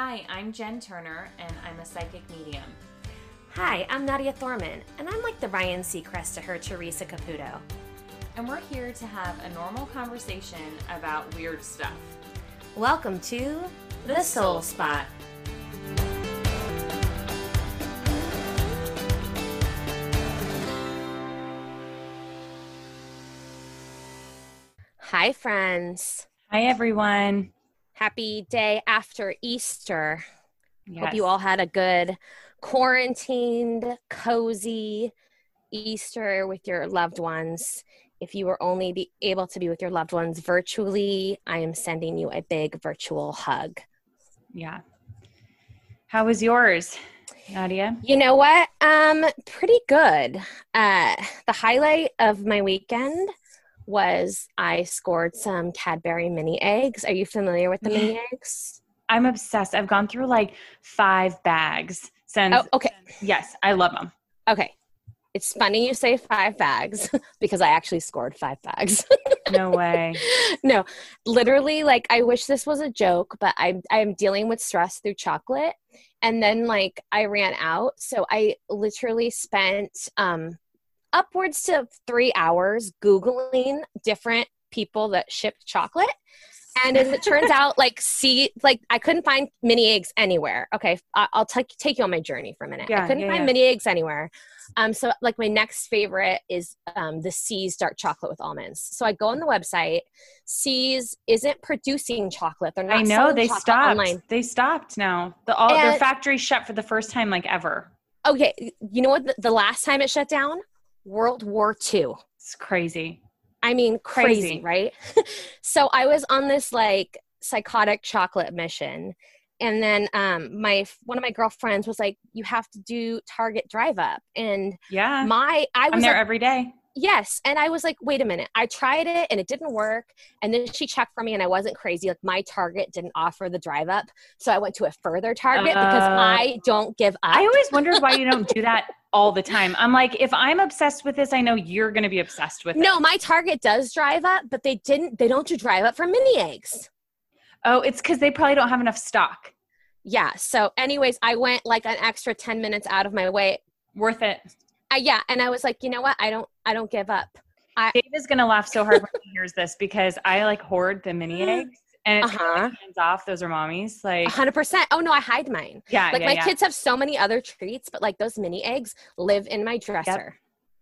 Hi, I'm Jen Turner, and I'm a psychic medium. Hi, I'm Nadia Thorman, and I'm like the Ryan Seacrest to her Theresa Caputo. And we're here to have a normal conversation about weird stuff. Welcome to The Soul Spot. Hi, friends. Hi, everyone. Happy day after Easter. Yes. Hope you all had a good quarantined, cozy Easter with your loved ones. If you were only be able to be with your loved ones virtually, I am sending you a big virtual hug. Yeah. How was yours, Nadia? You know what? Um, pretty good. Uh, the highlight of my weekend was I scored some Cadbury mini eggs. Are you familiar with the mini eggs? I'm obsessed. I've gone through like five bags since. Oh, okay. Yes, I love them. Okay. It's funny you say five bags because I actually scored five bags. No way. no, literally, like I wish this was a joke, but I'm I'm dealing with stress through chocolate, and then like I ran out, so I literally spent um upwards to three hours googling different people that shipped chocolate. And as it turns out, like, see, like, I couldn't find mini eggs anywhere. Okay, I- I'll take take you on my journey for a minute. I couldn't yeah, find yeah. mini eggs anywhere. Um, so like my next favorite is um, the See's dark chocolate with almonds. So I go on the website. See's isn't producing chocolate. They're not. I know they stopped. online. They stopped now. The all their factory shut for the first time like ever. Okay, you know what? The, the last time it shut down, World War II. It's crazy. I mean, crazy, Crazy. right? so I was on this like psychotic chocolate mission. And then um, my one of my girlfriends was like, "You have to do Target Drive Up," and Yeah. my I I'm was there like, every day. yes, and I was like, "Wait a minute!" I tried it and it didn't work. And then she checked for me, and I wasn't crazy. Like my Target didn't offer the Drive Up, so I went to a further Target because Oh. I don't give up. I always wondered why you don't do that all the time. I'm like, if I'm obsessed with this, I know you're going to be obsessed with it. no, my Target does Drive Up, but they didn't. They don't do Drive Up for mini eggs. Oh, it's because they probably don't have enough stock. yeah so anyways i went like an extra 10 minutes out of my way Worth it. I, yeah and i was like you know what i don't i don't give up Dave is gonna laugh so hard when he hears this because I like hoard the mini eggs and it's Uh-huh. hands off. Those are mommy's. Like 100% oh no i hide mine yeah, like yeah, my yeah. kids have so many other treats but like those mini eggs live in my dresser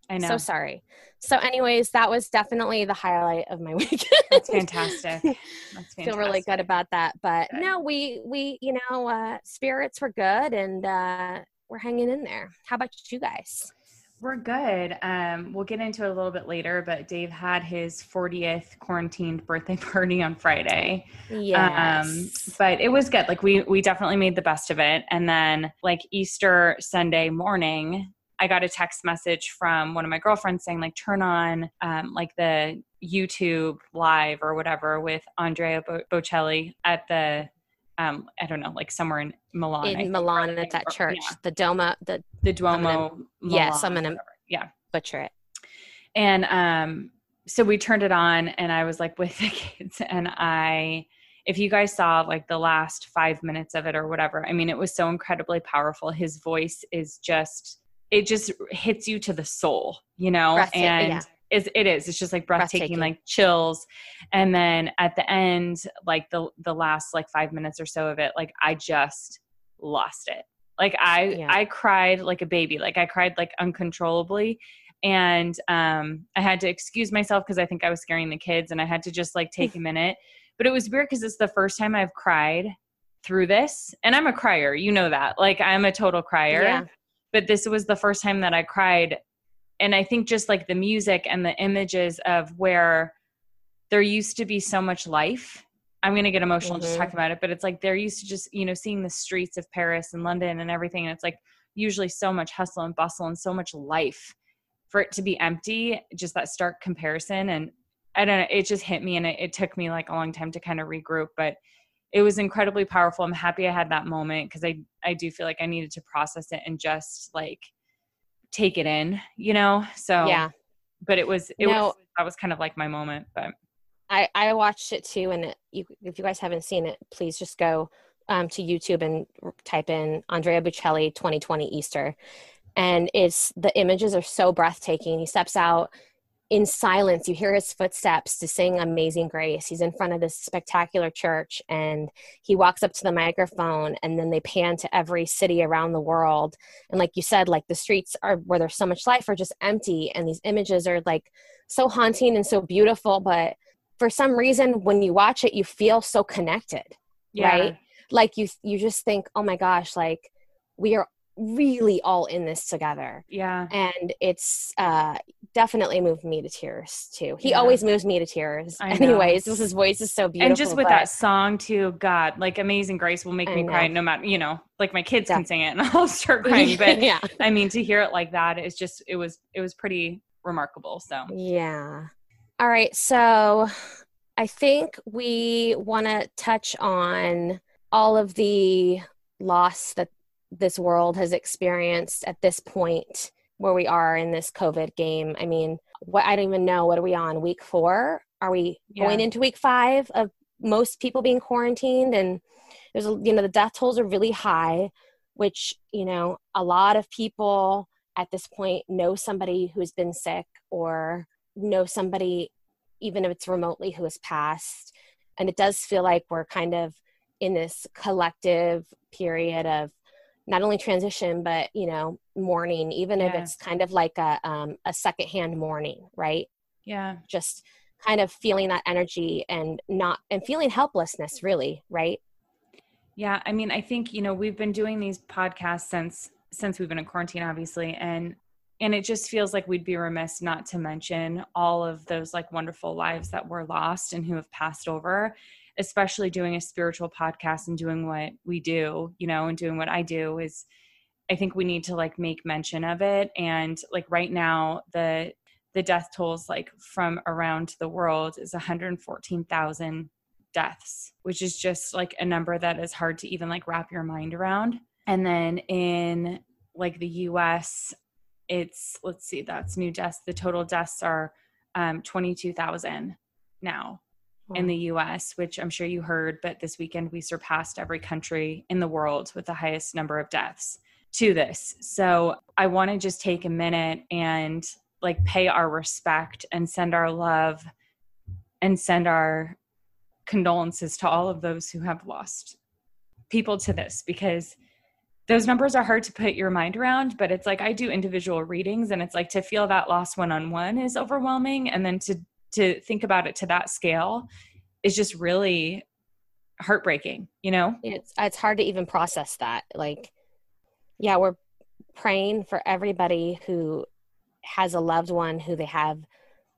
I know so sorry so anyways that was definitely the highlight of my weekend that's fantastic. That's fantastic. feel really good about that but Good. no we we you know uh spirits were good and uh we're hanging in there how about you guys We're good. Um, we'll get into it a little bit later, but Dave had his 40th quarantined birthday party on Friday. yes Um, but it was good. Like we we definitely made the best of it. And then like Easter Sunday morning, I got a text message from one of my girlfriends saying like turn on um, like the YouTube live or whatever with Andrea Bo- Bocelli at the um, I don't know like somewhere in Milan. In Milan at that church, yeah, the Doma, the the Duomo. gonna- yes, I'm gonna- yeah. butcher it. And um, so we turned it on, and I was like with the kids, and I, if you guys saw like the last five minutes of it or whatever, I mean, it was so incredibly powerful. His voice is just, it just hits you to the soul, you know, and. yeah. It's, it is. It's just like breathtaking, Breathtaking. like chills. And then at the end, like the the last like five minutes or so of it, like I just lost it. Like I Yeah. I cried like a baby. Like I cried like uncontrollably and um, I had to excuse myself because I think I was scaring the kids, and I had to just like take a minute. But it was weird because it's the first time I've cried through this, and I'm a crier, you know that. Like I'm a total crier, Yeah. but this was the first time that I cried, and I think just like the music and the images of where there used to be so much life. I'm gonna get emotional just Mhm. talking about it, but it's like they're used to just you know seeing the streets of Paris and London and everything, and it's like usually so much hustle and bustle and so much life for it to be empty just that stark comparison and i don't know it just hit me and it, it took me like a long time to kind of regroup but it was incredibly powerful i'm happy i had that moment because i i do feel like i needed to process it and just like take it in you know so Yeah. but it was it No. was that was kind of like my moment but I, I watched it too, and it, you, if you guys haven't seen it, please just go um, to YouTube and type in Andrea Bocelli 2020 Easter. And it's the images are so breathtaking. He steps out in silence. You hear his footsteps to sing Amazing Grace. He's in front of this spectacular church and he walks up to the microphone and then they pan to every city around the world. And like you said, like the streets are where there's so much life are just empty. And these images are like so haunting and so beautiful. But for some reason, when you watch it, you feel so connected. Yeah. Right like you you just think oh my gosh like we are really all in this together. Yeah. And it's uh definitely moved me to tears too. He yeah. always moves me to tears anyways. His voice is so beautiful and just with that song too god like amazing grace will make I me know. cry no matter you know like my kids yeah. can sing it and i'll start crying but yeah i mean to hear it like that is just it was it was pretty remarkable so. Yeah. All right so i think we want to touch on all of the loss that this world has experienced at this point where we are in this COVID game. I mean, what I don't even know. What are we on? Week four? Are we yeah. going into week five of most people being quarantined? And there's, a, you know, the death tolls are really high, which, you know, a lot of people at this point know somebody who's been sick or know somebody, even if it's remotely, who has passed. And it does feel like we're kind of in this collective period of not only transition but you know mourning even yeah. if it's kind of like a um, a secondhand mourning right? Yeah. Just kind of feeling that energy and not and feeling helplessness really right? Yeah i mean i think you know we've been doing these podcasts since since we've been in quarantine obviously and and it just feels like we'd be remiss not to mention all of those like wonderful lives that were lost and who have passed over especially doing a spiritual podcast and doing what we do, you know, and doing what I do is I think we need to like make mention of it and like right now the the death tolls like from around the world is 114,000 deaths, which is just like a number that is hard to even like wrap your mind around. And then in like the US, it's let's see, that's new deaths. The total deaths are um, 22,000 now in the US, which I'm sure you heard, but this weekend we surpassed every country in the world with the highest number of deaths to this. So I want to just take a minute and like pay our respect and send our love and send our condolences to all of those who have lost people to this because those numbers are hard to put your mind around but it's like i do individual readings and it's like to feel that loss one on one is overwhelming and then to to think about it to that scale is just really heartbreaking you know? It's it's hard to even process that. Like yeah we're praying for everybody who has a loved one who they have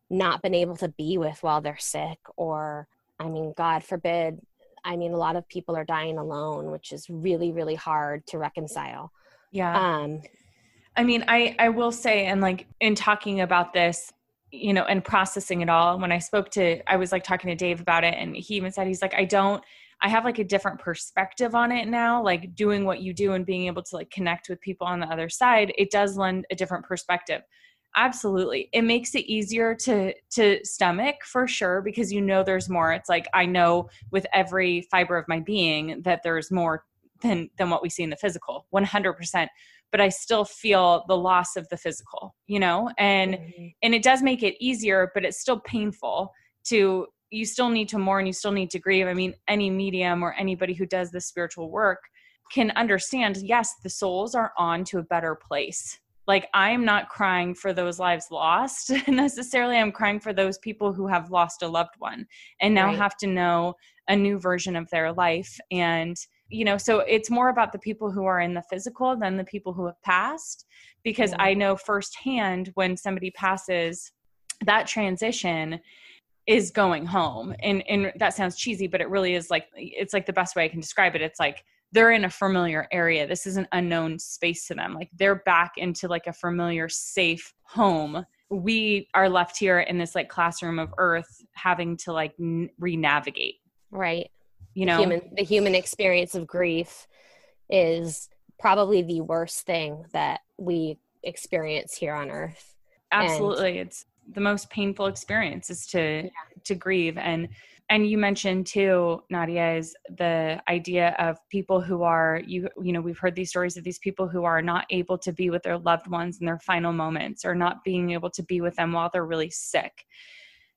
not been able to be with while they're sick or i mean god forbid i mean a lot of people are dying alone which is really really hard to reconcile. Yeah. Um i mean i i will say and like in talking about this you know, and processing it all. When I spoke to, I was like talking to Dave about it, and he even said, he's like, I don't, I have like a different perspective on it now, like doing what you do and being able to like connect with people on the other side, it does lend a different perspective. Absolutely. It makes it easier to to stomach for sure because you know there's more. It's like I know with every fiber of my being that there's more than than what we see in the physical. 100% but I still feel the loss of the physical, you know? And mm-hmm. and it does make it easier, but it's still painful to you still need to mourn, you still need to grieve. I mean, any medium or anybody who does the spiritual work can understand, yes, the souls are on to a better place. Like I'm not crying for those lives lost necessarily. I'm crying for those people who have lost a loved one and now right. have to know a new version of their life and you know so it's more about the people who are in the physical than the people who have passed because i know firsthand when somebody passes that transition is going home. And and that sounds cheesy but it really is like it's like the best way i can describe it. It's like they're in a familiar area. This is an unknown space to them. Like they're back into like a familiar safe home. We are left here in this like classroom of earth having to like n- re-navigate. Right you know? the human, the human experience of grief is probably the worst thing that we experience here on earth. Absolutely. And, it's the most painful experience is to yeah. to grieve. And and you mentioned too nadia is the idea of people who are you you know we've heard these stories of these people who are not able to be with their loved ones in their final moments or not being able to be with them while they're really sick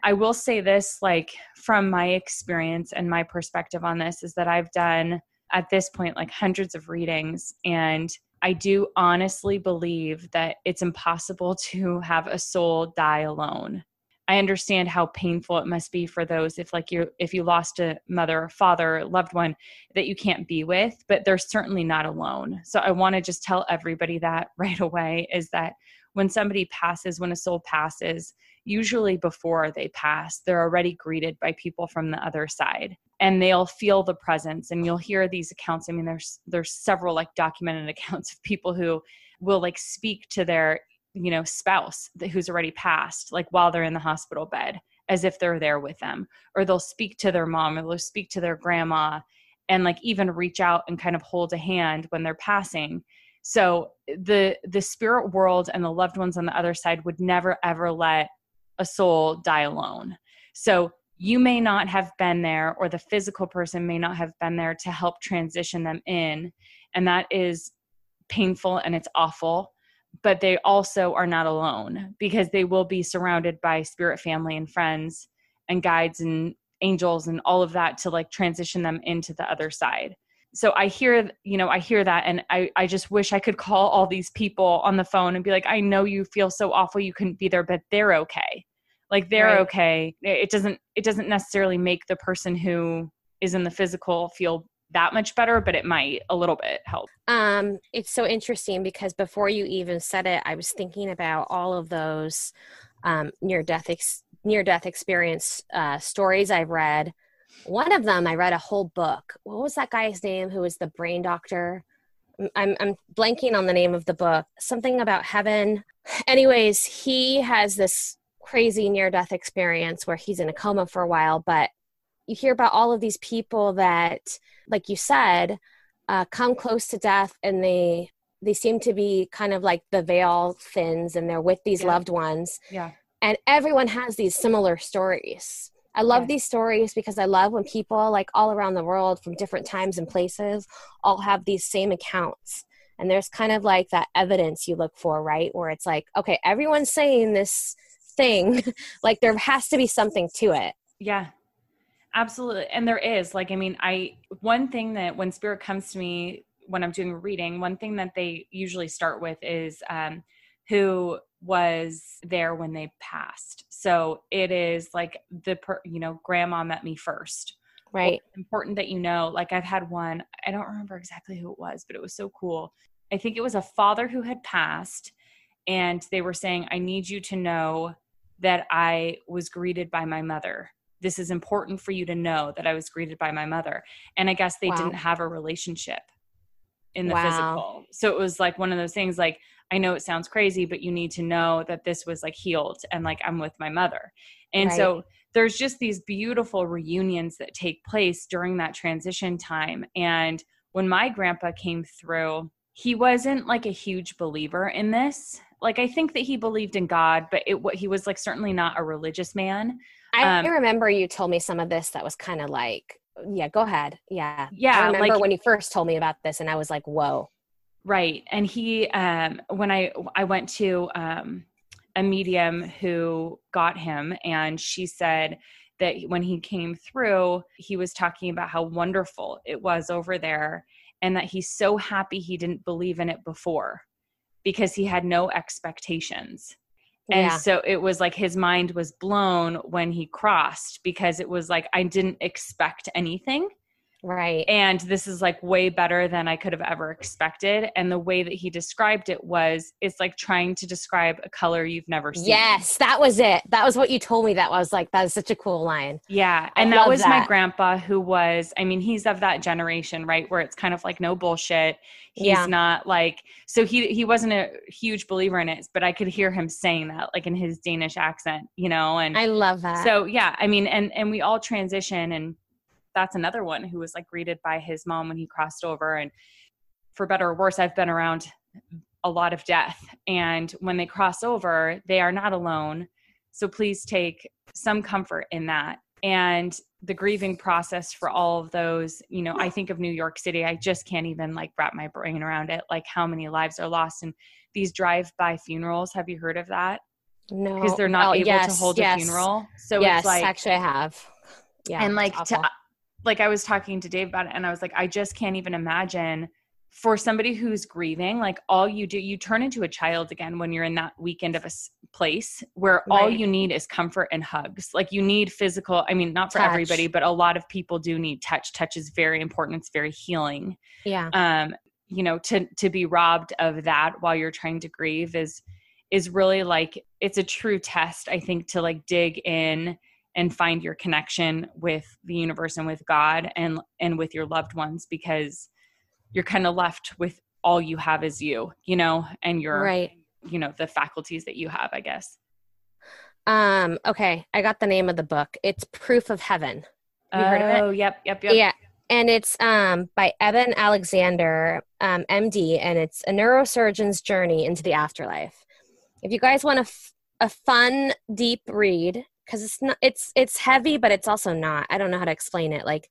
i will say this like from my experience and my perspective on this is that i've done at this point like hundreds of readings and I do honestly believe that it's impossible to have a soul die alone. I understand how painful it must be for those if like you if you lost a mother or father, loved one that you can't be with, but they're certainly not alone. So I want to just tell everybody that right away is that when somebody passes, when a soul passes, usually before they pass, they're already greeted by people from the other side and they'll feel the presence and you'll hear these accounts. I mean, there's there's several like documented accounts of people who will like speak to their you know spouse who's already passed like while they're in the hospital bed as if they're there with them or they'll speak to their mom or they'll speak to their grandma and like even reach out and kind of hold a hand when they're passing so the the spirit world and the loved ones on the other side would never ever let a soul die alone. So you may not have been there or the physical person may not have been there to help transition them in and that is painful and it's awful but they also are not alone because they will be surrounded by spirit family and friends and guides and angels and all of that to like transition them into the other side so i hear you know i hear that and i i just wish i could call all these people on the phone and be like i know you feel so awful you couldn't be there but they're okay like they're right. okay it doesn't it doesn't necessarily make the person who is in the physical feel that much better, but it might a little bit help. Um, it's so interesting because before you even said it, I was thinking about all of those um, near death ex- near death experience uh, stories I've read. One of them, I read a whole book. What was that guy's name? Who was the brain doctor? I'm I'm blanking on the name of the book. Something about heaven. Anyways, he has this crazy near death experience where he's in a coma for a while, but you hear about all of these people that like you said uh, come close to death and they they seem to be kind of like the veil thins and they're with these yeah. loved ones yeah and everyone has these similar stories i love these stories because i love when people like all around the world from different times and places all have these same accounts. And there's kind of like that evidence you look for right? Where it's like okay everyone's saying this thing. Like there has to be something to it. Yeah. Absolutely. And there is. Like, I mean, I, one thing that when spirit comes to me when I'm doing a reading, one thing that they usually start with is um, who was there when they passed. So it is like the, per, you know, grandma met me first. Right. Well, important that you know, like I've had one, I don't remember exactly who it was, but it was so cool. I think it was a father who had passed and they were saying, I need you to know that I was greeted by my mother this is important for you to know that I was greeted by my mother. And I guess they wow. didn't have a relationship in the wow. physical. So it was like one of those things like, I know it sounds crazy, but you need to know that this was like healed and like I'm with my mother. And right. so there's just these beautiful reunions that take place during that transition time. And when my grandpa came through, he wasn't like a huge believer in this. Like I think that he believed in God, but it he was like certainly not a religious man. I um, remember you told me some of this that was kind of like, yeah, go ahead. Yeah. Yeah. I remember like, when you first told me about this and I was like, whoa. Right. And he, um, when I, I went to, um, a medium who got him and she said that when he came through, he was talking about how wonderful it was over there and that he's so happy he didn't believe in it before because he had no expectations and yeah. so it was like his mind was blown when he crossed because it was like i didn't expect anything Right. And this is like way better than I could have ever expected. And the way that he described it was it's like trying to describe a color you've never seen. Yes, that was it. That was what you told me. That was like, that is such a cool line. Yeah. And that was that. my grandpa who was, I mean, he's of that generation, right? Where it's kind of like no bullshit. He's yeah. not like, so he, he wasn't a huge believer in it, but I could hear him saying that like in his Danish accent, you know? And I love that. So yeah, I mean, and, and we all transition and, that's another one who was like greeted by his mom when he crossed over and for better or worse i've been around a lot of death and when they cross over they are not alone so please take some comfort in that and the grieving process for all of those you know i think of new york city i just can't even like wrap my brain around it like how many lives are lost in these drive-by funerals have you heard of that no because they're not oh, able yes, to hold yes. a funeral so yes it's like actually i have yeah and like to. Like i was talking to dave about it and i was like i just can't even imagine for somebody who's grieving like all you do you turn into a child again when you're in that weekend of a place where all you need is comfort and hugs. Like you need physical i mean not for Touch. everybody but a lot of people do need touch. Touch is very important. It's very healing. Yeah. Um you know to to be robbed of that while you're trying to grieve is is really like it's a true test i think to like dig in and find your connection with the universe and with god and and with your loved ones because you're kind of left with all you have is you you know and your right you know the faculties that you have i guess um okay i got the name of the book it's proof of heaven Have you heard of it? oh yep yep yep Yeah. And it's um, by Eben Alexander, um, MD, and it's a neurosurgeon's journey into the afterlife. If you guys want a, f- a fun, deep read, because it's not, it's it's heavy, but it's also not. I don't know how to explain it. Like,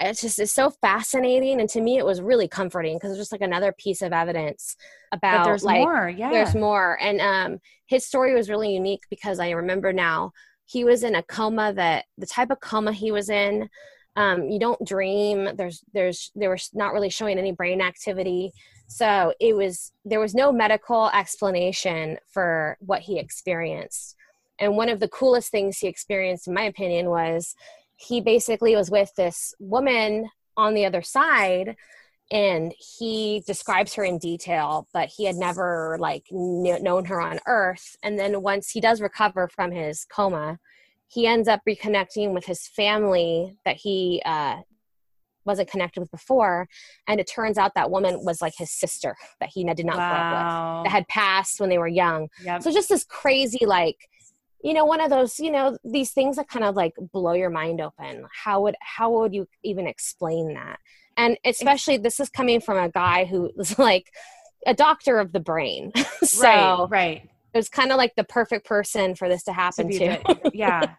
it's just it's so fascinating, and to me, it was really comforting because it's just like another piece of evidence about there's like more yeah there's more and um his story was really unique because i remember now he was in a coma that the type of coma he was in um you don't dream there's there's they were not really showing any brain activity so it was there was no medical explanation for what he experienced and one of the coolest things he experienced in my opinion was he basically was with this woman on the other side and he describes her in detail but he had never like kn- known her on earth. And then once he does recover from his coma he ends up reconnecting with his family that he uh, wasn't connected with before. And it turns out that woman was like his sister that he did not grow up with that had passed when they were young. Yep. so just this crazy like you know one of those you know these things that kind of like blow your mind open. How would how would you even explain that? And especially this is coming from a guy who was like a doctor of the brain. So right right. it was kind of like the perfect person for this to happen be to, yeah.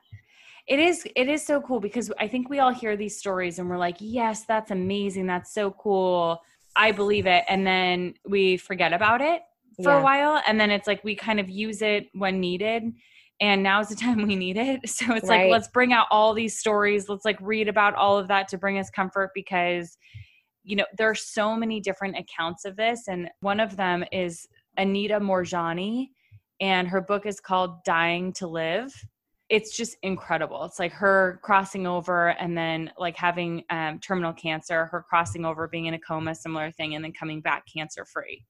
It is it is so cool because i think we all hear these stories and we're like yes that's amazing. That's so cool. I believe it. And then we forget about it for Yeah. a while. And then it's like we kind of use it when needed and now's the time we need it. So it's Right. like let's bring out all these stories. Let's like read about all of that to bring us comfort because you know there are so many different accounts of this. And one of them is anita Moorjani and her book is called dying to live. It's just incredible. It's like her crossing over and then like having um, terminal cancer her crossing over being in a coma similar thing and then coming back cancer free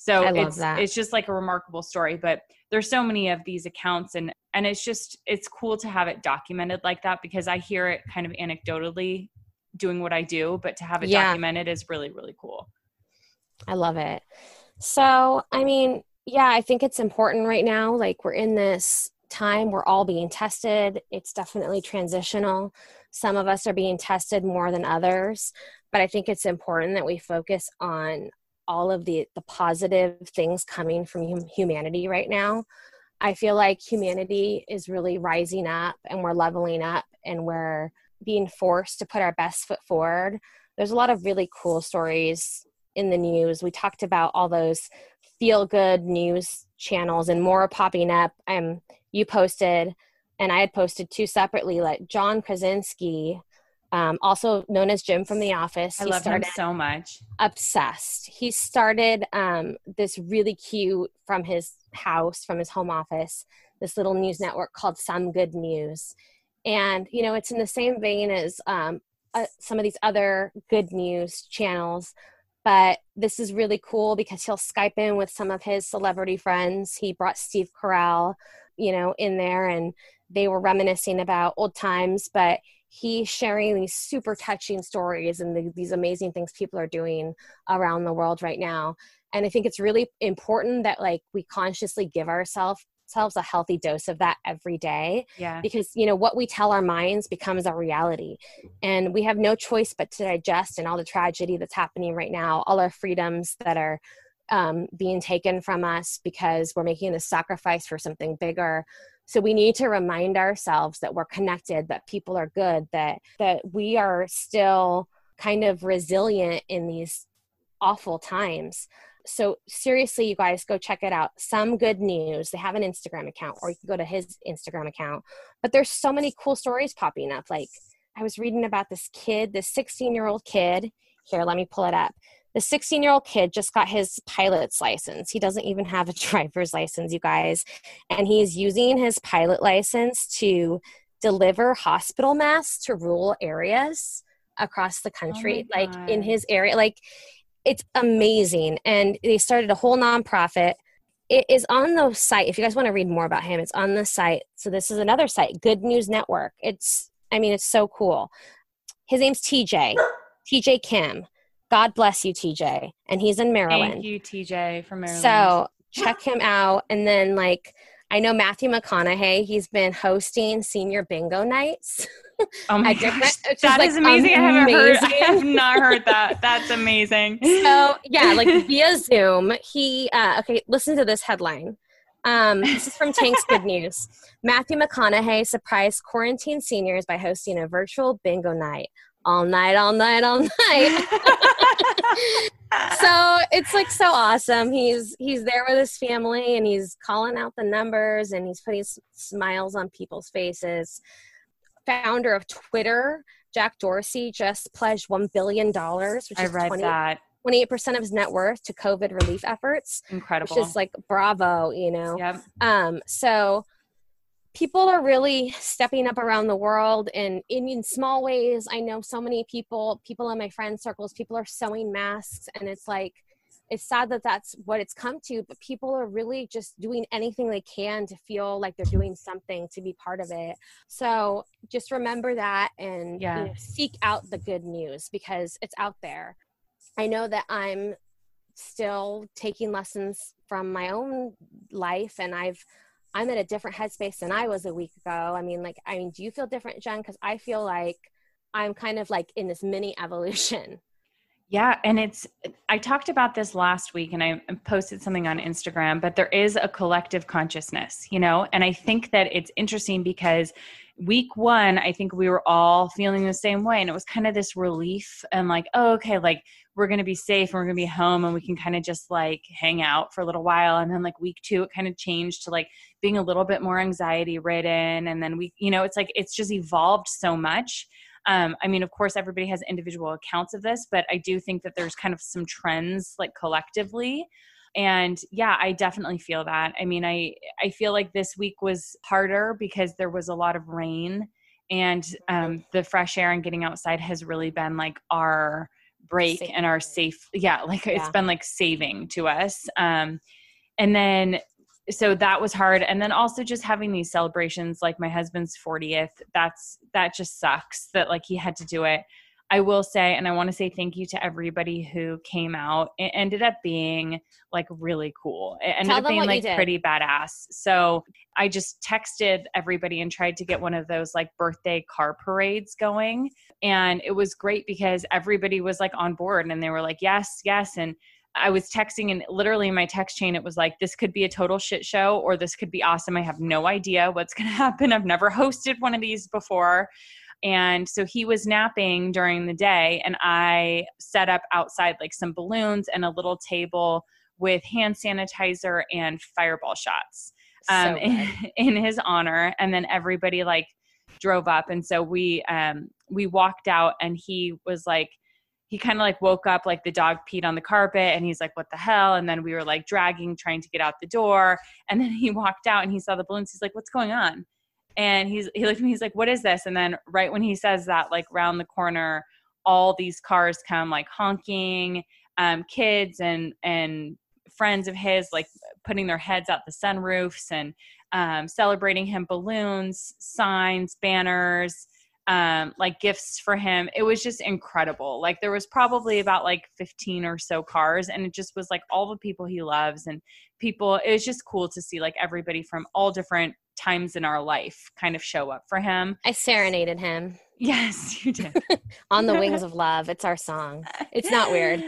so it's that. it's just like a remarkable story but there's so many of these accounts and and it's just it's cool to have it documented like that because i hear it kind of anecdotally doing what i do but to have it Yeah. documented is really really cool I love it. So, I mean, yeah, I think it's important right now. Like, we're in this time, we're all being tested. It's definitely transitional. Some of us are being tested more than others, but I think it's important that we focus on all of the, the positive things coming from hum- humanity right now. I feel like humanity is really rising up and we're leveling up and we're being forced to put our best foot forward. There's a lot of really cool stories in the news. We talked about all those feel good news channels and more popping up. Um, you posted, and I had posted two separately, like John Krasinski, um, also known as Jim from The Office. i he love him so much obsessed. He started um, this really cute from his house, from his home office, this little news network called Some Good News. And, you know, it's in the same vein as um, uh, some of these other good news channels. But this is really cool because he'll Skype in with some of his celebrity friends. He brought Steve Carell, you know, in there and they were reminiscing about old times. But he's sharing these super touching stories and the, these amazing things people are doing around the world right now. And i think it's really important that like we consciously give ourselves ourselves a healthy dose of that every day yeah. because you know what we tell our minds becomes our reality. And we have no choice but to digest and all the tragedy that's happening right now all our freedoms that are um, being taken from us because we're making a sacrifice for something bigger so we need to remind ourselves that we're connected that people are good that that we are still kind of resilient in these awful times. So seriously you guys go check it out. Some good news they have an instagram account or you can go to his instagram account. But there's so many cool stories popping up. Like i was reading about this kid this 16 year old kid. Here let me pull it up the 16 year old kid just got his pilot's license. He doesn't even have a driver's license you guys. And he's using his pilot license to deliver hospital masks to rural areas across the oh country Oh like in his area like it's amazing. And they started a whole nonprofit. It is on the site if you guys want to read more about him it's on the site. So this is another site good news network. It's i mean it's so cool. His name's tj tj kim god bless you tj and he's in maryland Thank you, TJ from Maryland. so check him out and then like i know matthew mcconaughey he's been hosting senior bingo nights oh my gosh, which that like, is amazing. I haven't heard. I have not heard that. That's amazing. so yeah like via zoom he uh, okay listen to this headline um, this is from tank's good news matthew mcconaughey surprised quarantine seniors by hosting a virtual bingo night all night all night all night so it's like so awesome he's he's there with his family and he's calling out the numbers and he's putting s- smiles on people's faces founder of twitter jack dorsey just pledged $1 billion which I is read 20 that. 28% of his net worth to covid relief efforts Incredible. which is like bravo you know yep. um so people are really stepping up around the world and in, in small ways. I know so many people people in my friend circles people are sewing masks and it's like it's sad that that's what it's come to but people are really just doing anything they can to feel like they're doing something to be part of it. So just remember that and Yeah. you know, seek out the good news because it's out there. I know that i'm still taking lessons from my own life and i've i'm in a different headspace than i was a week ago. I mean like i mean do you feel different jen? Because i feel like i'm kind of like in this mini evolution. Yeah, and it's I talked about this last week and I posted something on Instagram, but there is a collective consciousness, you know? And I think that it's interesting because week 1, I think we were all feeling the same way and it was kind of this relief and like, oh okay, like we're going to be safe and we're going to be home and we can kind of just like hang out for a little while and then like week 2 it kind of changed to like being a little bit more anxiety ridden and then we you know, it's like it's just evolved so much um, I mean, of course, everybody has individual accounts of this, but I do think that there's kind of some trends like collectively. And yeah, I definitely feel that. I mean, I I feel like this week was harder because there was a lot of rain, and um, the fresh air and getting outside has really been like our break Safe. and our safe. Yeah, like it's been like saving to us. Um, and then so that was hard and then also just having these celebrations like my husband's 40th that's that just sucks that like he had to do it i will say and i want to say thank you to everybody who came out it ended up being like really cool it ended Tell up being like pretty badass so i just texted everybody and tried to get one of those like birthday car parades going and it was great because everybody was like on board and they were like yes yes and I was texting and literally in my text chain, it was like, this could be a total shit show or this could be awesome. I have no idea what's going to happen. I've never hosted one of these before. And so he was napping during the day, and I set up outside like some balloons and a little table with hand sanitizer and fireball shots um, So in, in his honor. And then everybody like drove up, and so we um, we walked out, and he was like, he kind of like woke up like the dog peed on the carpet and he's like what the hell? And then we were like dragging trying to get out the door. And then he walked out and he saw the balloons. He's like what's going on and he's he looked at me he's like what is this and then right when he says that like round the corner all these cars come like honking um kids and and friends of his like putting their heads out the sunroofs and um celebrating him balloons signs banners um, like gifts for him. It was just incredible. Like there was probably about like 15 or so cars, and it just was like all the people he loves and people. It was just cool to see like everybody from all different times in our life kind of show up for him. i serenaded him Yes, you did. on the wings of love it's our song it's not weird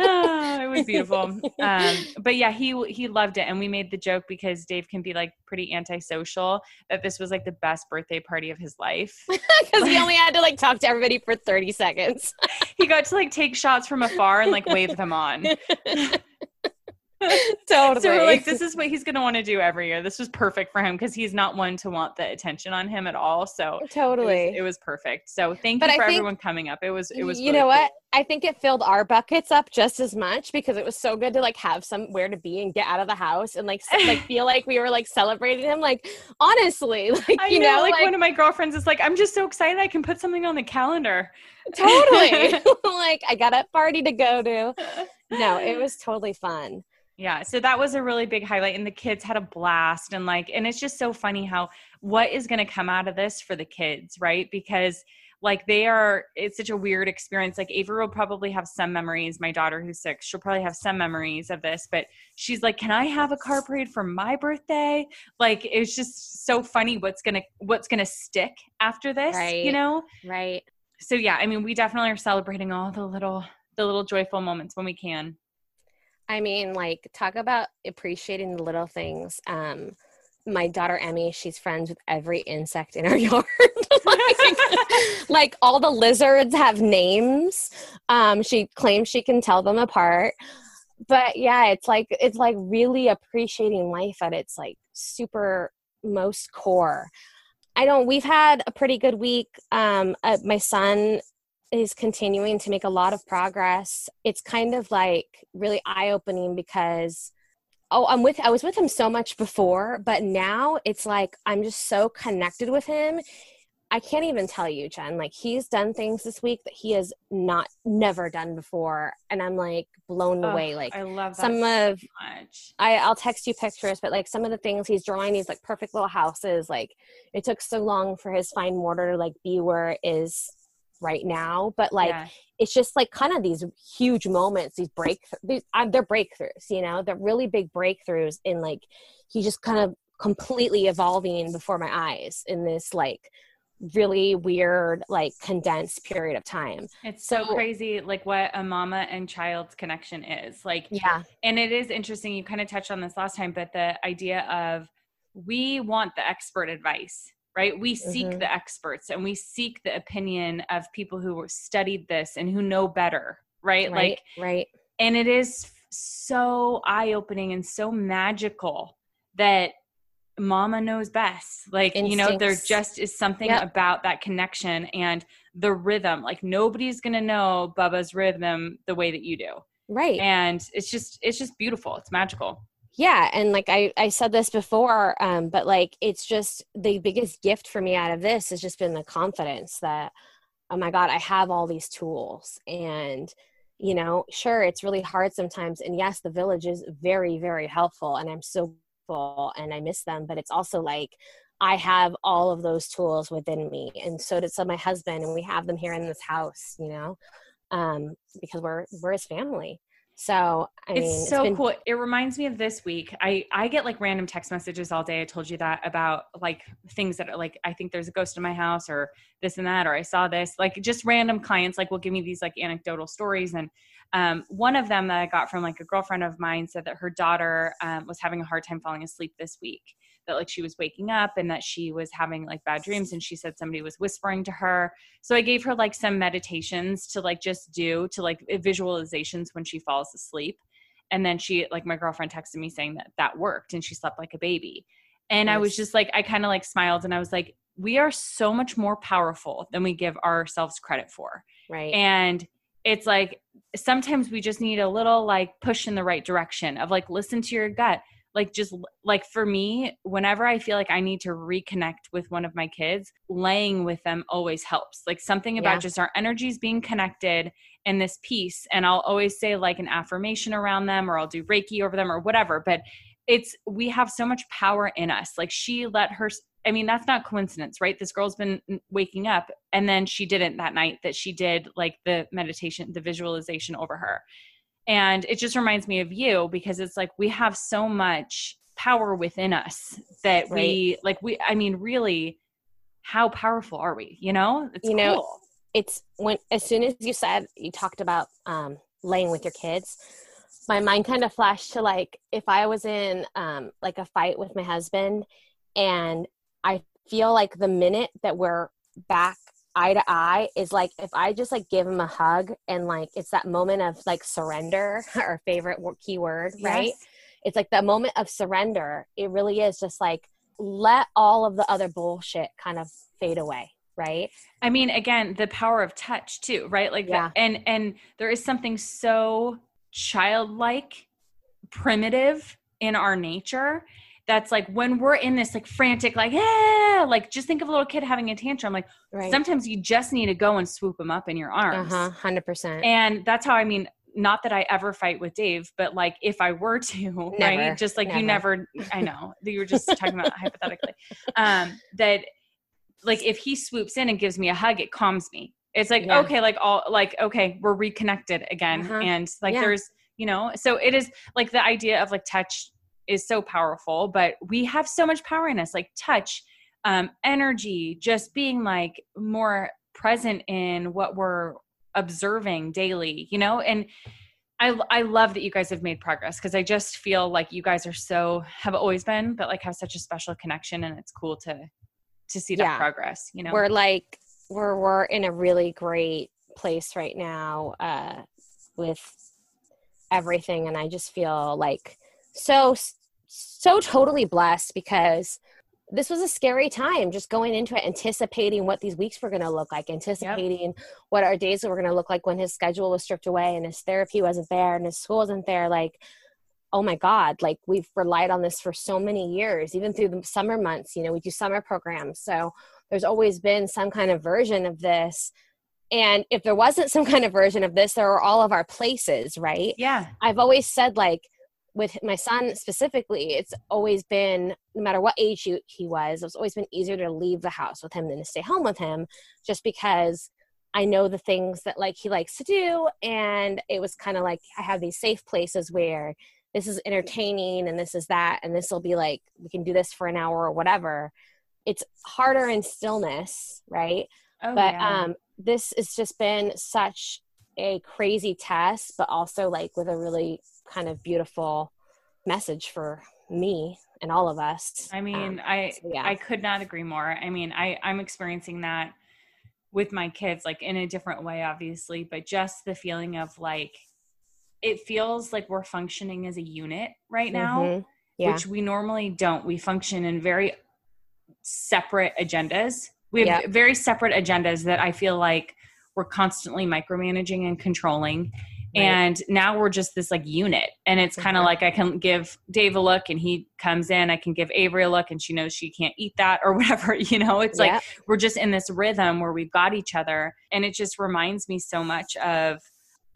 oh, it was beautiful. um, but yeah, he he loved it, and we made the joke because Dave can be like pretty antisocial. That this was like the best birthday party of his life because he only had to like talk to everybody for thirty seconds. he got to like take shots from afar and like wave them on. Totally. So we're like, this is what he's going to want to do every year. This was perfect for him because he's not one to want the attention on him at all. So totally, it was, it was perfect. So thank But you I for think- everyone coming up. It was, it was. you really know cool. what? I think it filled our buckets up just as much because it was so good to like have somewhere to be and get out of the house and like like feel like we were like celebrating him. Like honestly, like I you know, know, like, like, one of my girlfriends is like, I'm just so excited I can put something on the calendar. totally. like I got a party to go to. No, it was totally fun. Yeah, so that was a really big highlight, and the kids had a blast. And like, and it's just so funny how what is going to come out of this for the kids, right? Because like they are, it's such a weird experience. Like Avery will probably have some memories. My daughter, who's six, she'll probably have some memories of this, but she's like, "Can I have a car parade for my birthday?" Like, it's just so funny what's gonna what's gonna stick after this, you know? Right. So yeah, I mean, we definitely are celebrating all the little the little joyful moments when we can. I mean, like, talk about appreciating the little things. Um, my daughter Emmy, she's friends with every insect in our yard. like, like, all the lizards have names. Um, she claims she can tell them apart. But yeah, it's like it's like really appreciating life at its like super most core. I don't. We've had a pretty good week. Um, uh, my son is continuing to make a lot of progress. It's kind of like really eye opening because oh, I'm with I was with him so much before, but now it's like I'm just so connected with him. I can't even tell you, Jen. Like he's done things this week that he has not never done before, and I'm like blown Ugh, away. Like I love that some so of much. I, I'll text you pictures, but like some of the things he's drawing, these like perfect little houses. Like it took so long for his fine motor to like be where it is right now, but like Yeah. it's just like kind of these huge moments, these break, these uh, they're breakthroughs. You know, they're really big breakthroughs in like he just kind of completely evolving before my eyes in this like really weird like condensed period of time. It's so So- crazy, like what a mama and child's connection is. Like, Yeah, and it is interesting. You kind of touched on this last time, but the idea of we want the expert advice, right? We seek Mhm. the experts and we seek the opinion of people who studied this and who know better, right? right, Like, right. and it is so eye opening and so magical that mama knows best like you know there just is something Yep. about that connection and the rhythm like nobody's gonna know bubba's rhythm the way that you do Right. and it's just it's just beautiful it's magical yeah and like i i said this before um but like it's just the biggest gift for me out of this has just been the confidence that oh my god i have all these tools. And you know sure it's really hard sometimes and yes the village is very very helpful and i'm so full and i miss them but it's also like i have all of those tools within me and so did so my husband and we have them here in this house you know um because we're we're his family so i it's mean so been cool. It reminds me of this week. I i get like random text messages all day. I told you that about like things that are like i think there's a ghost in my house or this and that or i saw this. Like just random clients like will give me these like anecdotal stories. And um, one of them that i got from like a girlfriend of mine said that her daughter um, was having a hard time falling asleep this week that like she was waking up and that she was having like bad dreams and she said somebody was whispering to her. So i gave her like some meditations to like just do to like eh, visualizations when she falls asleep. And then she like my girlfriend texted me saying that that worked and she slept like a baby. And i was just like i kind of like smiled and i was like we are so much more powerful than we give ourselves credit for. Right. And it's like sometimes we just need a little like push in the right direction of like listen to your gut like just like for me whenever i feel like i need to reconnect with one of my kids laying with them always helps. Like something about Yeah. just our energies being connected and this piece and i'll always say like an affirmation around them or i'll do reiki over them or whatever but it's we have so much power in us. Like she let her i mean that's not coincidence right? This girl's been mm, waking up and then she didn't that night that she did like the meditation the visualization over her and it just reminds me of you because it's like we have so much power within us that we like we i mean really how powerful are we you know it's You know, cool. it's when as soon as you said you talked about um laying with your kids my mind kind of flashed to like if I was in um, like a fight with my husband, and I feel like the minute that we're back eye to eye is like if I just like give him a hug and like it's that moment of like surrender, our favorite key word, yes. right? It's like the moment of surrender. It really is just like let all of the other bullshit kind of fade away right i mean again the power of touch too right like yeah. The, and and there is something so childlike primitive in our nature that's like when we're in this like frantic like yeah like just think of a little kid having a tantrum like right. sometimes you just need to go and swoop them up in your arms uh-huh 100% and that's how i mean not that I ever fight with Dave, but like if I were to, never, right? Just like never. you never, I know that you were just talking about hypothetically, um, that like if he swoops in and gives me a hug, it calms me. It's like, yeah. okay, like all, like, okay, we're reconnected again. Uh-huh. And like yeah. there's, you know, so it is like the idea of like touch is so powerful, but we have so much power in us, like touch, um, energy, just being like more present in what we're observing daily, you know? And I I love that you guys have made progress because I just feel like you guys are so have always been, but like have such a special connection and it's cool to to see that yeah. progress, you know. We're like we're we're in a really great place right now uh with everything and I just feel like so so totally blessed because this was a scary time just going into it anticipating what these weeks were going to look like anticipating yep. what our days were going to look like when his schedule was stripped away and his therapy wasn't there and his school wasn't there like oh my god like we've relied on this for so many years even through the summer months you know we do summer programs. So there's always been some kind of version of this. And if there wasn't some kind of version of this there are all of our places right? Yeah. I've always said like with my son specifically, it's always been, no matter what age he, he was, it's always been easier to leave the house with him than to stay home with him just because I know the things that like he likes to do. And it was kind of like I have these safe places where this is entertaining and this is that, and this will be like, we can do this for an hour or whatever. It's harder in stillness, right? Oh, but yeah. um, this has just been such a crazy test, but also like with a really kind of beautiful message for me and all of us. I mean, um, I so yeah. I could not agree more. I mean, I I'm experiencing that with my kids like in a different way obviously, but just the feeling of like it feels like we're functioning as a unit right now, mm-hmm. yeah. which we normally don't. We function in very separate agendas. We have yep. very separate agendas that I feel like we're constantly micromanaging and controlling Right. And now we're just this like unit. And it's kind of like I can give Dave a look and he comes in. I can give Avery a look and she knows she can't eat that or whatever. You know, it's like we're just in this rhythm where we've got each other. And it just reminds me so much of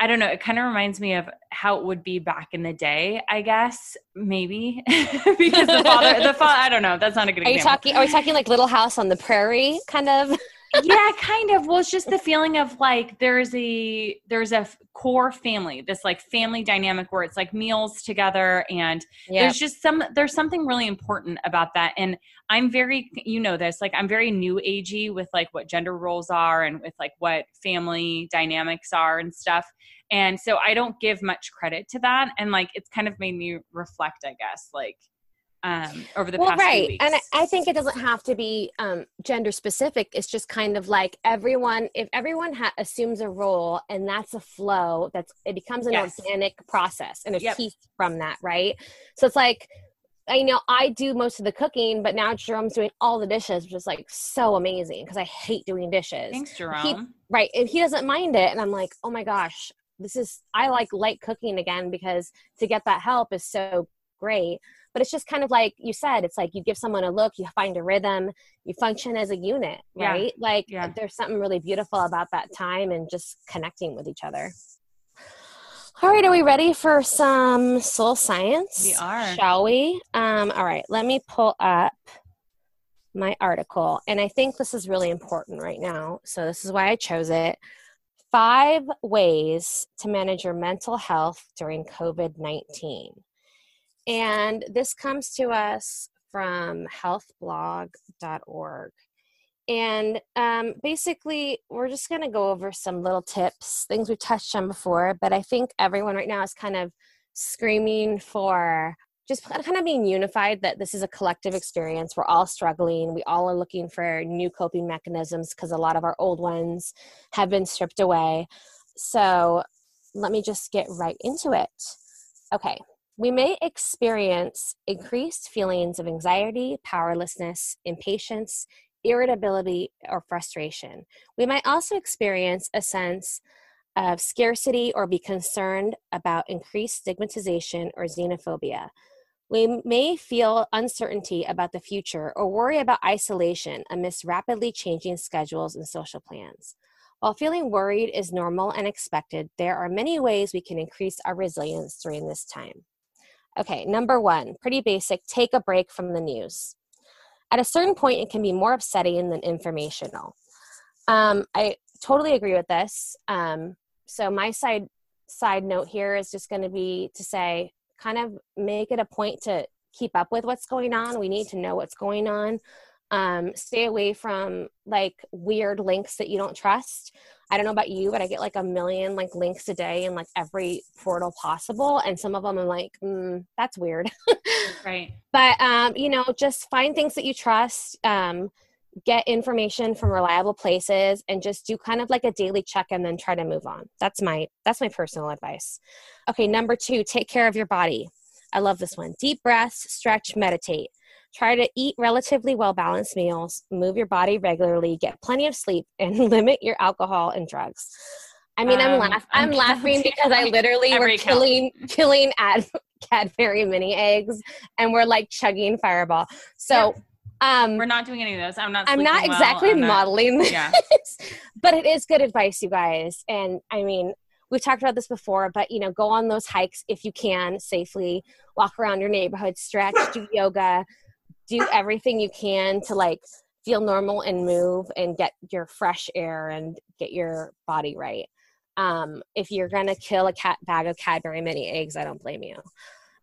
I don't know. It kind of reminds me of how it would be back in the day, I guess, maybe because the father, the father, I don't know. That's not a good. Are example. you talking? Are we talking like Little House on the Prairie, kind of? Yeah, kind of. Well, it's just the feeling of like there's a there's a core family, this like family dynamic where it's like meals together, and there's just some there's something really important about that. And I'm very, you know, this like I'm very new agey with like what gender roles are and with like what family dynamics are and stuff. And so I don't give much credit to that, and like it's kind of made me reflect, I guess, like um, over the well, past right. And I think it doesn't have to be um, gender specific. It's just kind of like everyone, if everyone ha- assumes a role and that's a flow, that's it becomes an yes. organic process and a yep. piece from that, right? So it's like, I know I do most of the cooking, but now Jerome's doing all the dishes, which is like so amazing because I hate doing dishes. Thanks, Jerome. He, right. And he doesn't mind it. And I'm like, oh my gosh, this is, I like light cooking again because to get that help is so great but it's just kind of like you said it's like you give someone a look you find a rhythm you function as a unit right? Yeah. like yeah. there's something really beautiful about that time and just connecting with each other. All right are we ready for some soul science? We are. Shall we? Um all right let me pull up my article. And i think this is really important right now so this is why i chose it. Five ways to manage your mental health during covid-19 and this comes to us from healthblog.org. And um, basically, we're just going to go over some little tips, things we've touched on before, but I think everyone right now is kind of screaming for just kind of being unified that this is a collective experience. We're all struggling. We all are looking for new coping mechanisms because a lot of our old ones have been stripped away. So let me just get right into it. Okay, we may experience increased feelings of anxiety, powerlessness, impatience, irritability, or frustration. We might also experience a sense of scarcity or be concerned about increased stigmatization or xenophobia. We may feel uncertainty about the future or worry about isolation amidst rapidly changing schedules and social plans. While feeling worried is normal and expected, there are many ways we can increase our resilience during this time. Okay, number one, pretty basic take a break from the news. At a certain point, it can be more upsetting than informational. Um, I totally agree with this. Um, so, my side side note here is just going to be to say kind of make it a point to keep up with what's going on. We need to know what's going on. Um, stay away from like weird links that you don't trust. I don't know about you, but I get like a million like links a day in like every portal possible, and some of them I'm like, mm, that's weird. right. But um, you know, just find things that you trust. Um, get information from reliable places and just do kind of like a daily check and then try to move on that's my that's my personal advice okay number two take care of your body i love this one deep breaths stretch meditate try to eat relatively well balanced meals move your body regularly get plenty of sleep and limit your alcohol and drugs i mean i'm, um, laugh- I'm, I'm laughing because i literally were killing killing ad- cadbury mini eggs and we're like chugging fireball so um, We're not doing any of those. I'm not. I'm not exactly well. modeling this, yeah. but it is good advice, you guys. And I mean, we've talked about this before, but you know, go on those hikes if you can safely. Walk around your neighborhood, stretch, do yoga, do everything you can to like feel normal and move and get your fresh air and get your body right. Um, if you're gonna kill a cat bag of Cadbury mini eggs, I don't blame you.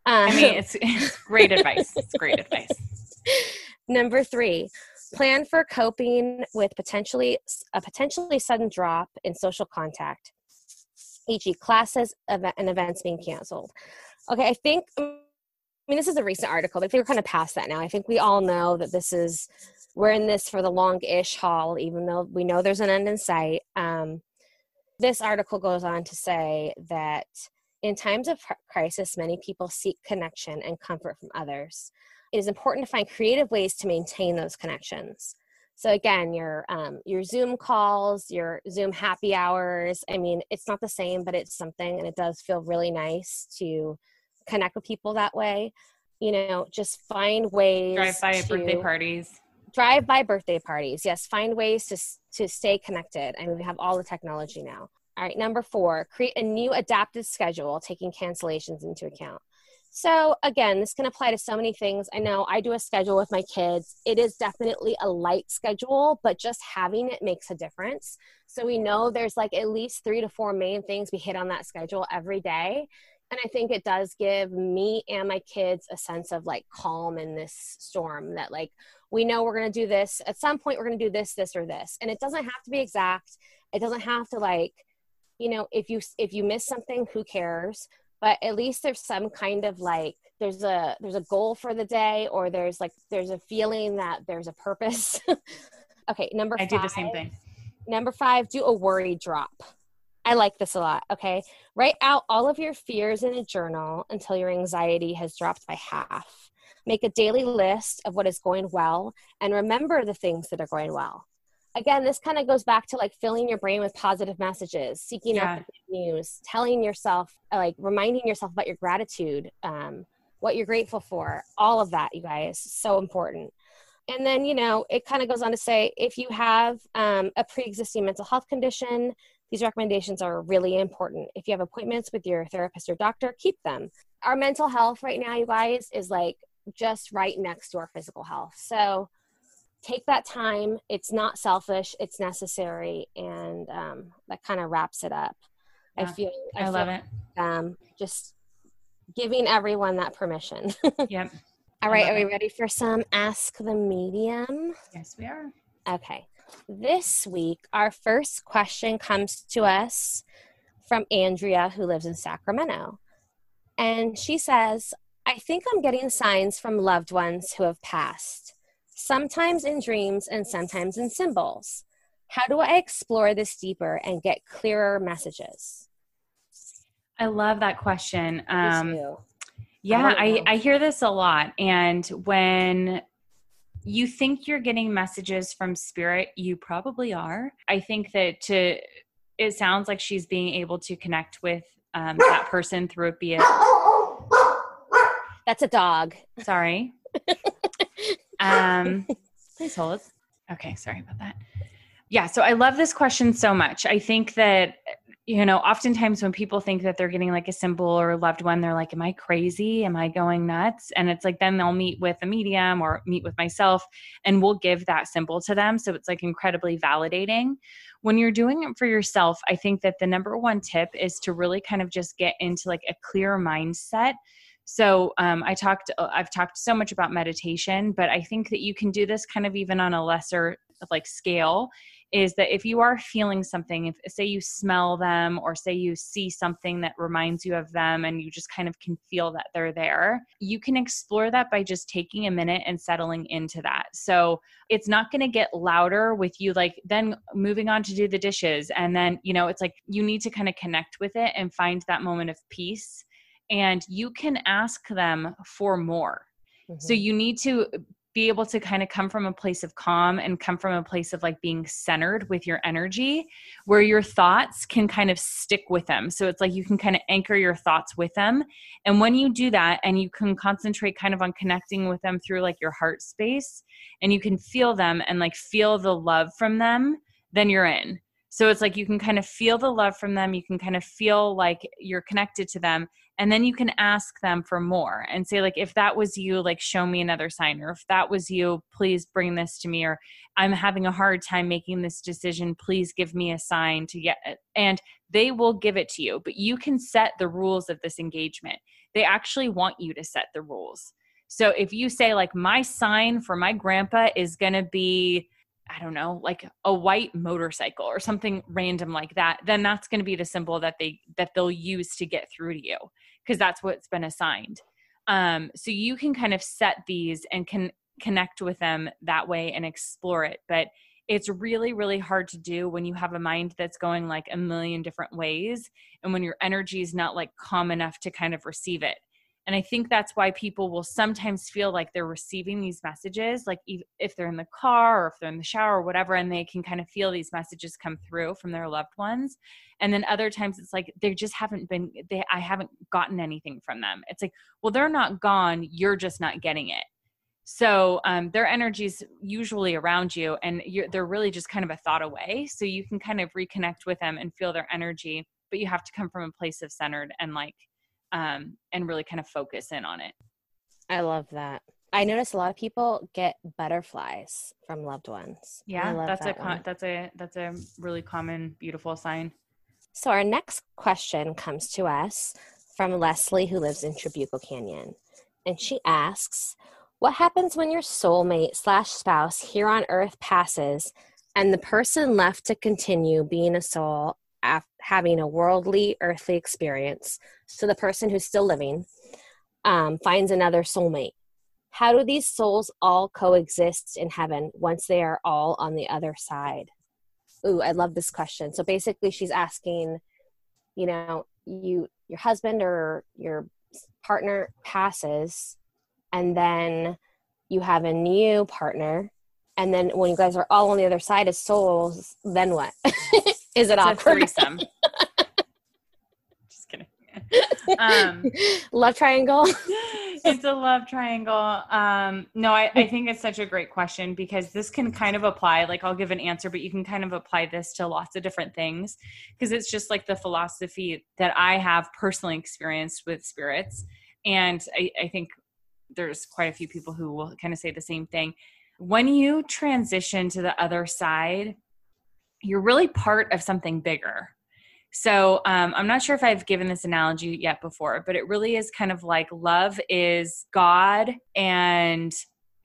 Um, I mean, it's, it's great advice. It's great advice. Number three, plan for coping with potentially a potentially sudden drop in social contact, e.g., classes and events being canceled. Okay, I think. Mean, this is a recent article. Think we're kind of past that now. I think we all know that this is we're in this for the long-ish haul, even though we know there's an end in sight. Um, this article goes on to say that in times of crisis, many people seek connection and comfort from others it is important to find creative ways to maintain those connections. So again, your um, your Zoom calls, your Zoom happy hours. I mean, it's not the same, but it's something, and it does feel really nice to connect with people that way. You know, just find ways. Drive by birthday parties. Drive by birthday parties. Yes, find ways to to stay connected. I mean, we have all the technology now. All right, number four, create a new adapted schedule, taking cancellations into account. So, again, this can apply to so many things. I know I do a schedule with my kids. It is definitely a light schedule, but just having it makes a difference. So, we know there's like at least three to four main things we hit on that schedule every day. And I think it does give me and my kids a sense of like calm in this storm that, like, we know we're going to do this. At some point, we're going to do this, this, or this. And it doesn't have to be exact. It doesn't have to, like, you know if you if you miss something who cares but at least there's some kind of like there's a there's a goal for the day or there's like there's a feeling that there's a purpose okay number I five, do the same thing number five do a worry drop i like this a lot okay write out all of your fears in a journal until your anxiety has dropped by half make a daily list of what is going well and remember the things that are going well again, this kind of goes back to like filling your brain with positive messages, seeking yeah. out news, telling yourself, like reminding yourself about your gratitude, um, what you're grateful for, all of that, you guys, so important. And then, you know, it kind of goes on to say if you have um, a pre existing mental health condition, these recommendations are really important. If you have appointments with your therapist or doctor, keep them. Our mental health right now, you guys, is like just right next to our physical health. So, take that time. It's not selfish, it's necessary. And um, that kind of wraps it up. Yeah, I feel, I, I feel, love it. Um, just giving everyone that permission. yep. All right, are we ready for some Ask the Medium? Yes, we are. Okay. This week, our first question comes to us from Andrea, who lives in Sacramento. And she says, I think I'm getting signs from loved ones who have passed, sometimes in dreams and sometimes in symbols. How do I explore this deeper and get clearer messages? I love that question. Um, yeah, I I, I, hear this a lot. And when you think you're getting messages from spirit, you probably are. I think that to, it sounds like she's being able to connect with um, that person through it, be it, That's a dog. sorry. Um, please hold. Okay, sorry about that. Yeah, so I love this question so much. I think that you know, oftentimes when people think that they're getting like a symbol or a loved one, they're like, "Am I crazy? Am I going nuts?" And it's like then they'll meet with a medium or meet with myself, and we'll give that symbol to them. So it's like incredibly validating. When you're doing it for yourself, I think that the number one tip is to really kind of just get into like a clear mindset so um, i talked i've talked so much about meditation but i think that you can do this kind of even on a lesser like scale is that if you are feeling something if say you smell them or say you see something that reminds you of them and you just kind of can feel that they're there you can explore that by just taking a minute and settling into that so it's not going to get louder with you like then moving on to do the dishes and then you know it's like you need to kind of connect with it and find that moment of peace and you can ask them for more. So Mhm. you need to be able to kind of come from a place of calm and come from a place of like being centered with your energy where your thoughts can kind of stick with them. So it's like you can kind of anchor your thoughts with them. And when you do that and you can concentrate kind of on connecting with them through like your heart space and you can feel them and like feel the love from them, then you're in. So it's like you can kind of feel the love from them. You can kind of feel like you're connected to them and then you can ask them for more and say like if that was you like show me another sign or if that was you please bring this to me or i'm having a hard time making this decision please give me a sign to get it and they will give it to you but you can set the rules of this engagement. They actually want you to set the rules. So if you say like my sign for my grandpa is going to be I don't know, like a white motorcycle or something random like that, then that's going to be the symbol that they that they'll use to get through to you because that's what's been assigned. Um, so you can kind of set these and can connect with them that way and explore it. But it's really, really hard to do when you have a mind that's going like a million different ways and when your energy is not like calm enough to kind of receive it. And I think that's why people will sometimes feel like they're receiving these messages, like if they're in the car or if they're in the shower or whatever, and they can kind of feel these messages come through from their loved ones. And then other times it's like they just haven't been, they, I haven't gotten anything from them. It's like, well, they're not gone, you're just not getting it. So um, their energy's usually around you, and they're really just kind of a thought away. So you can kind of reconnect with them and feel their energy, but you have to come from a place of centered and like um, and really kind of focus in on it. I love that. I notice a lot of people get butterflies from loved ones. I Yeah, love that's a that con- one. that's a that's a really common beautiful sign. So our next question comes to us from Leslie, who lives in Trabuco Canyon, and she asks, "What happens when your soulmate slash spouse here on Earth passes, and the person left to continue being a soul af- having a worldly, earthly experience? So the person who's still living um, finds another soulmate. How do these souls all coexist in heaven once they are all on the other side?" Ooh, I love this question. So basically, she's asking, you know, you your husband or your partner passes, and then you have a new partner, and then when you guys are all on the other side as souls, then what? Is it It's awkward? threesome. Just kidding. um, Love triangle. it's a love triangle. Um, no, I, I think it's such a great question because this can kind of apply. Like, I'll give an answer, but you can kind of apply this to lots of different things because it's just like the philosophy that I have personally experienced with spirits. And I, I think there's quite a few people who will kind of say the same thing. When you transition to the other side, you're really part of something bigger. So um, I'm not sure if I've given this analogy yet before, but it really is kind of like love is God, and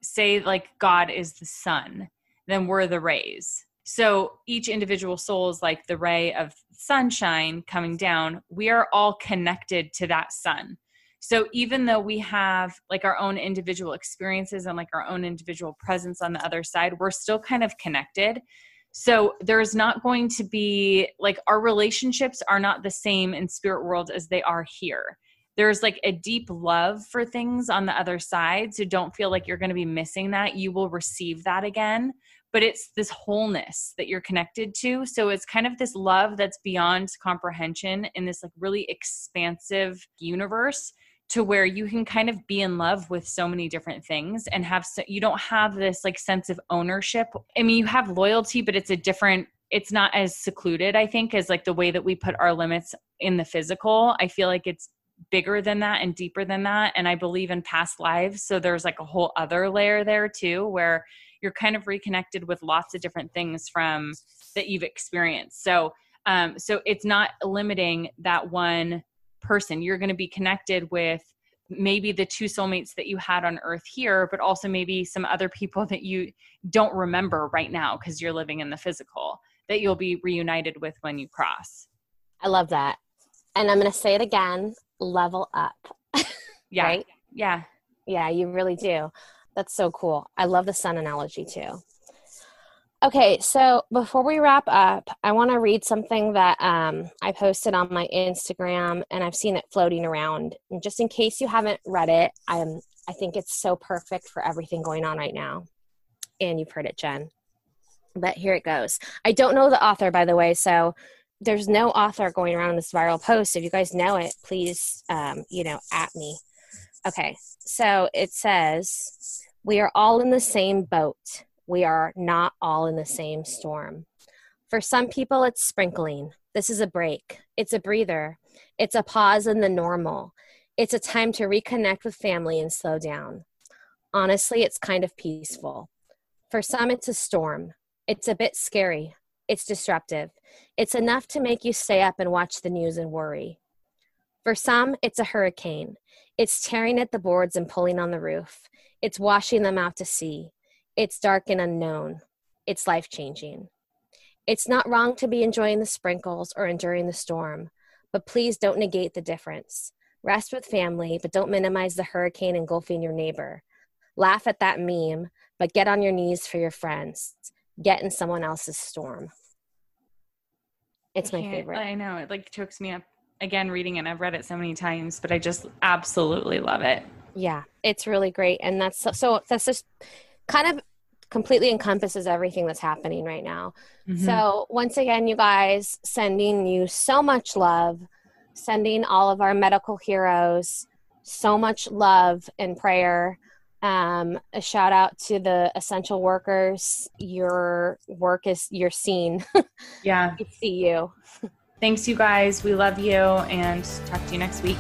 say like God is the sun, then we're the rays. So each individual soul is like the ray of sunshine coming down. We are all connected to that sun. So even though we have like our own individual experiences and like our own individual presence on the other side, we're still kind of connected. So there's not going to be like our relationships are not the same in spirit world as they are here. There's like a deep love for things on the other side. So don't feel like you're going to be missing that. You will receive that again but it's this wholeness that you're connected to so it's kind of this love that's beyond comprehension in this like really expansive universe to where you can kind of be in love with so many different things and have so you don't have this like sense of ownership. I mean you have loyalty but it's a different it's not as secluded i think as like the way that we put our limits in the physical. I feel like it's bigger than that and deeper than that and i believe in past lives so there's like a whole other layer there too where you're kind of reconnected with lots of different things from that you've experienced. So um so it's not limiting that one person you're going to be connected with maybe the two soulmates that you had on earth here but also maybe some other people that you don't remember right now because you're living in the physical that you'll be reunited with when you cross i love that and i'm going to say it again level up yeah right? yeah yeah you really do that's so cool. I love the sun analogy too. Okay, so before we wrap up, I want to read something that um, I posted on my Instagram, and I've seen it floating around. And just in case you haven't read it, I'm I think it's so perfect for everything going on right now. And you've heard it, Jen. But here it goes. I don't know the author, by the way, so there's no author going around this viral post. If you guys know it, please, um, you know, at me. Okay, so it says we are all in the same boat. We are not all in the same storm. For some people, it's sprinkling. This is a break, it's a breather, it's a pause in the normal. It's a time to reconnect with family and slow down. Honestly, it's kind of peaceful. For some, it's a storm. It's a bit scary. It's disruptive. It's enough to make you stay up and watch the news and worry. For some, it's a hurricane. It's tearing at the boards and pulling on the roof. It's washing them out to sea. It's dark and unknown. It's life changing. It's not wrong to be enjoying the sprinkles or enduring the storm, but please don't negate the difference. Rest with family, but don't minimize the hurricane engulfing your neighbor. Laugh at that meme, but get on your knees for your friends. Get in someone else's storm. It's my favorite. I know. It like chokes me up again reading it. I've read it so many times, but I just absolutely love it. Yeah, it's really great. And that's so, so that's just kind of completely encompasses everything that's happening right now. Mm-hmm. So, once again, you guys, sending you so much love, sending all of our medical heroes so much love and prayer. Um, a shout out to the essential workers. Your work is you're seen. Yeah. see you. Thanks, you guys. We love you and talk to you next week.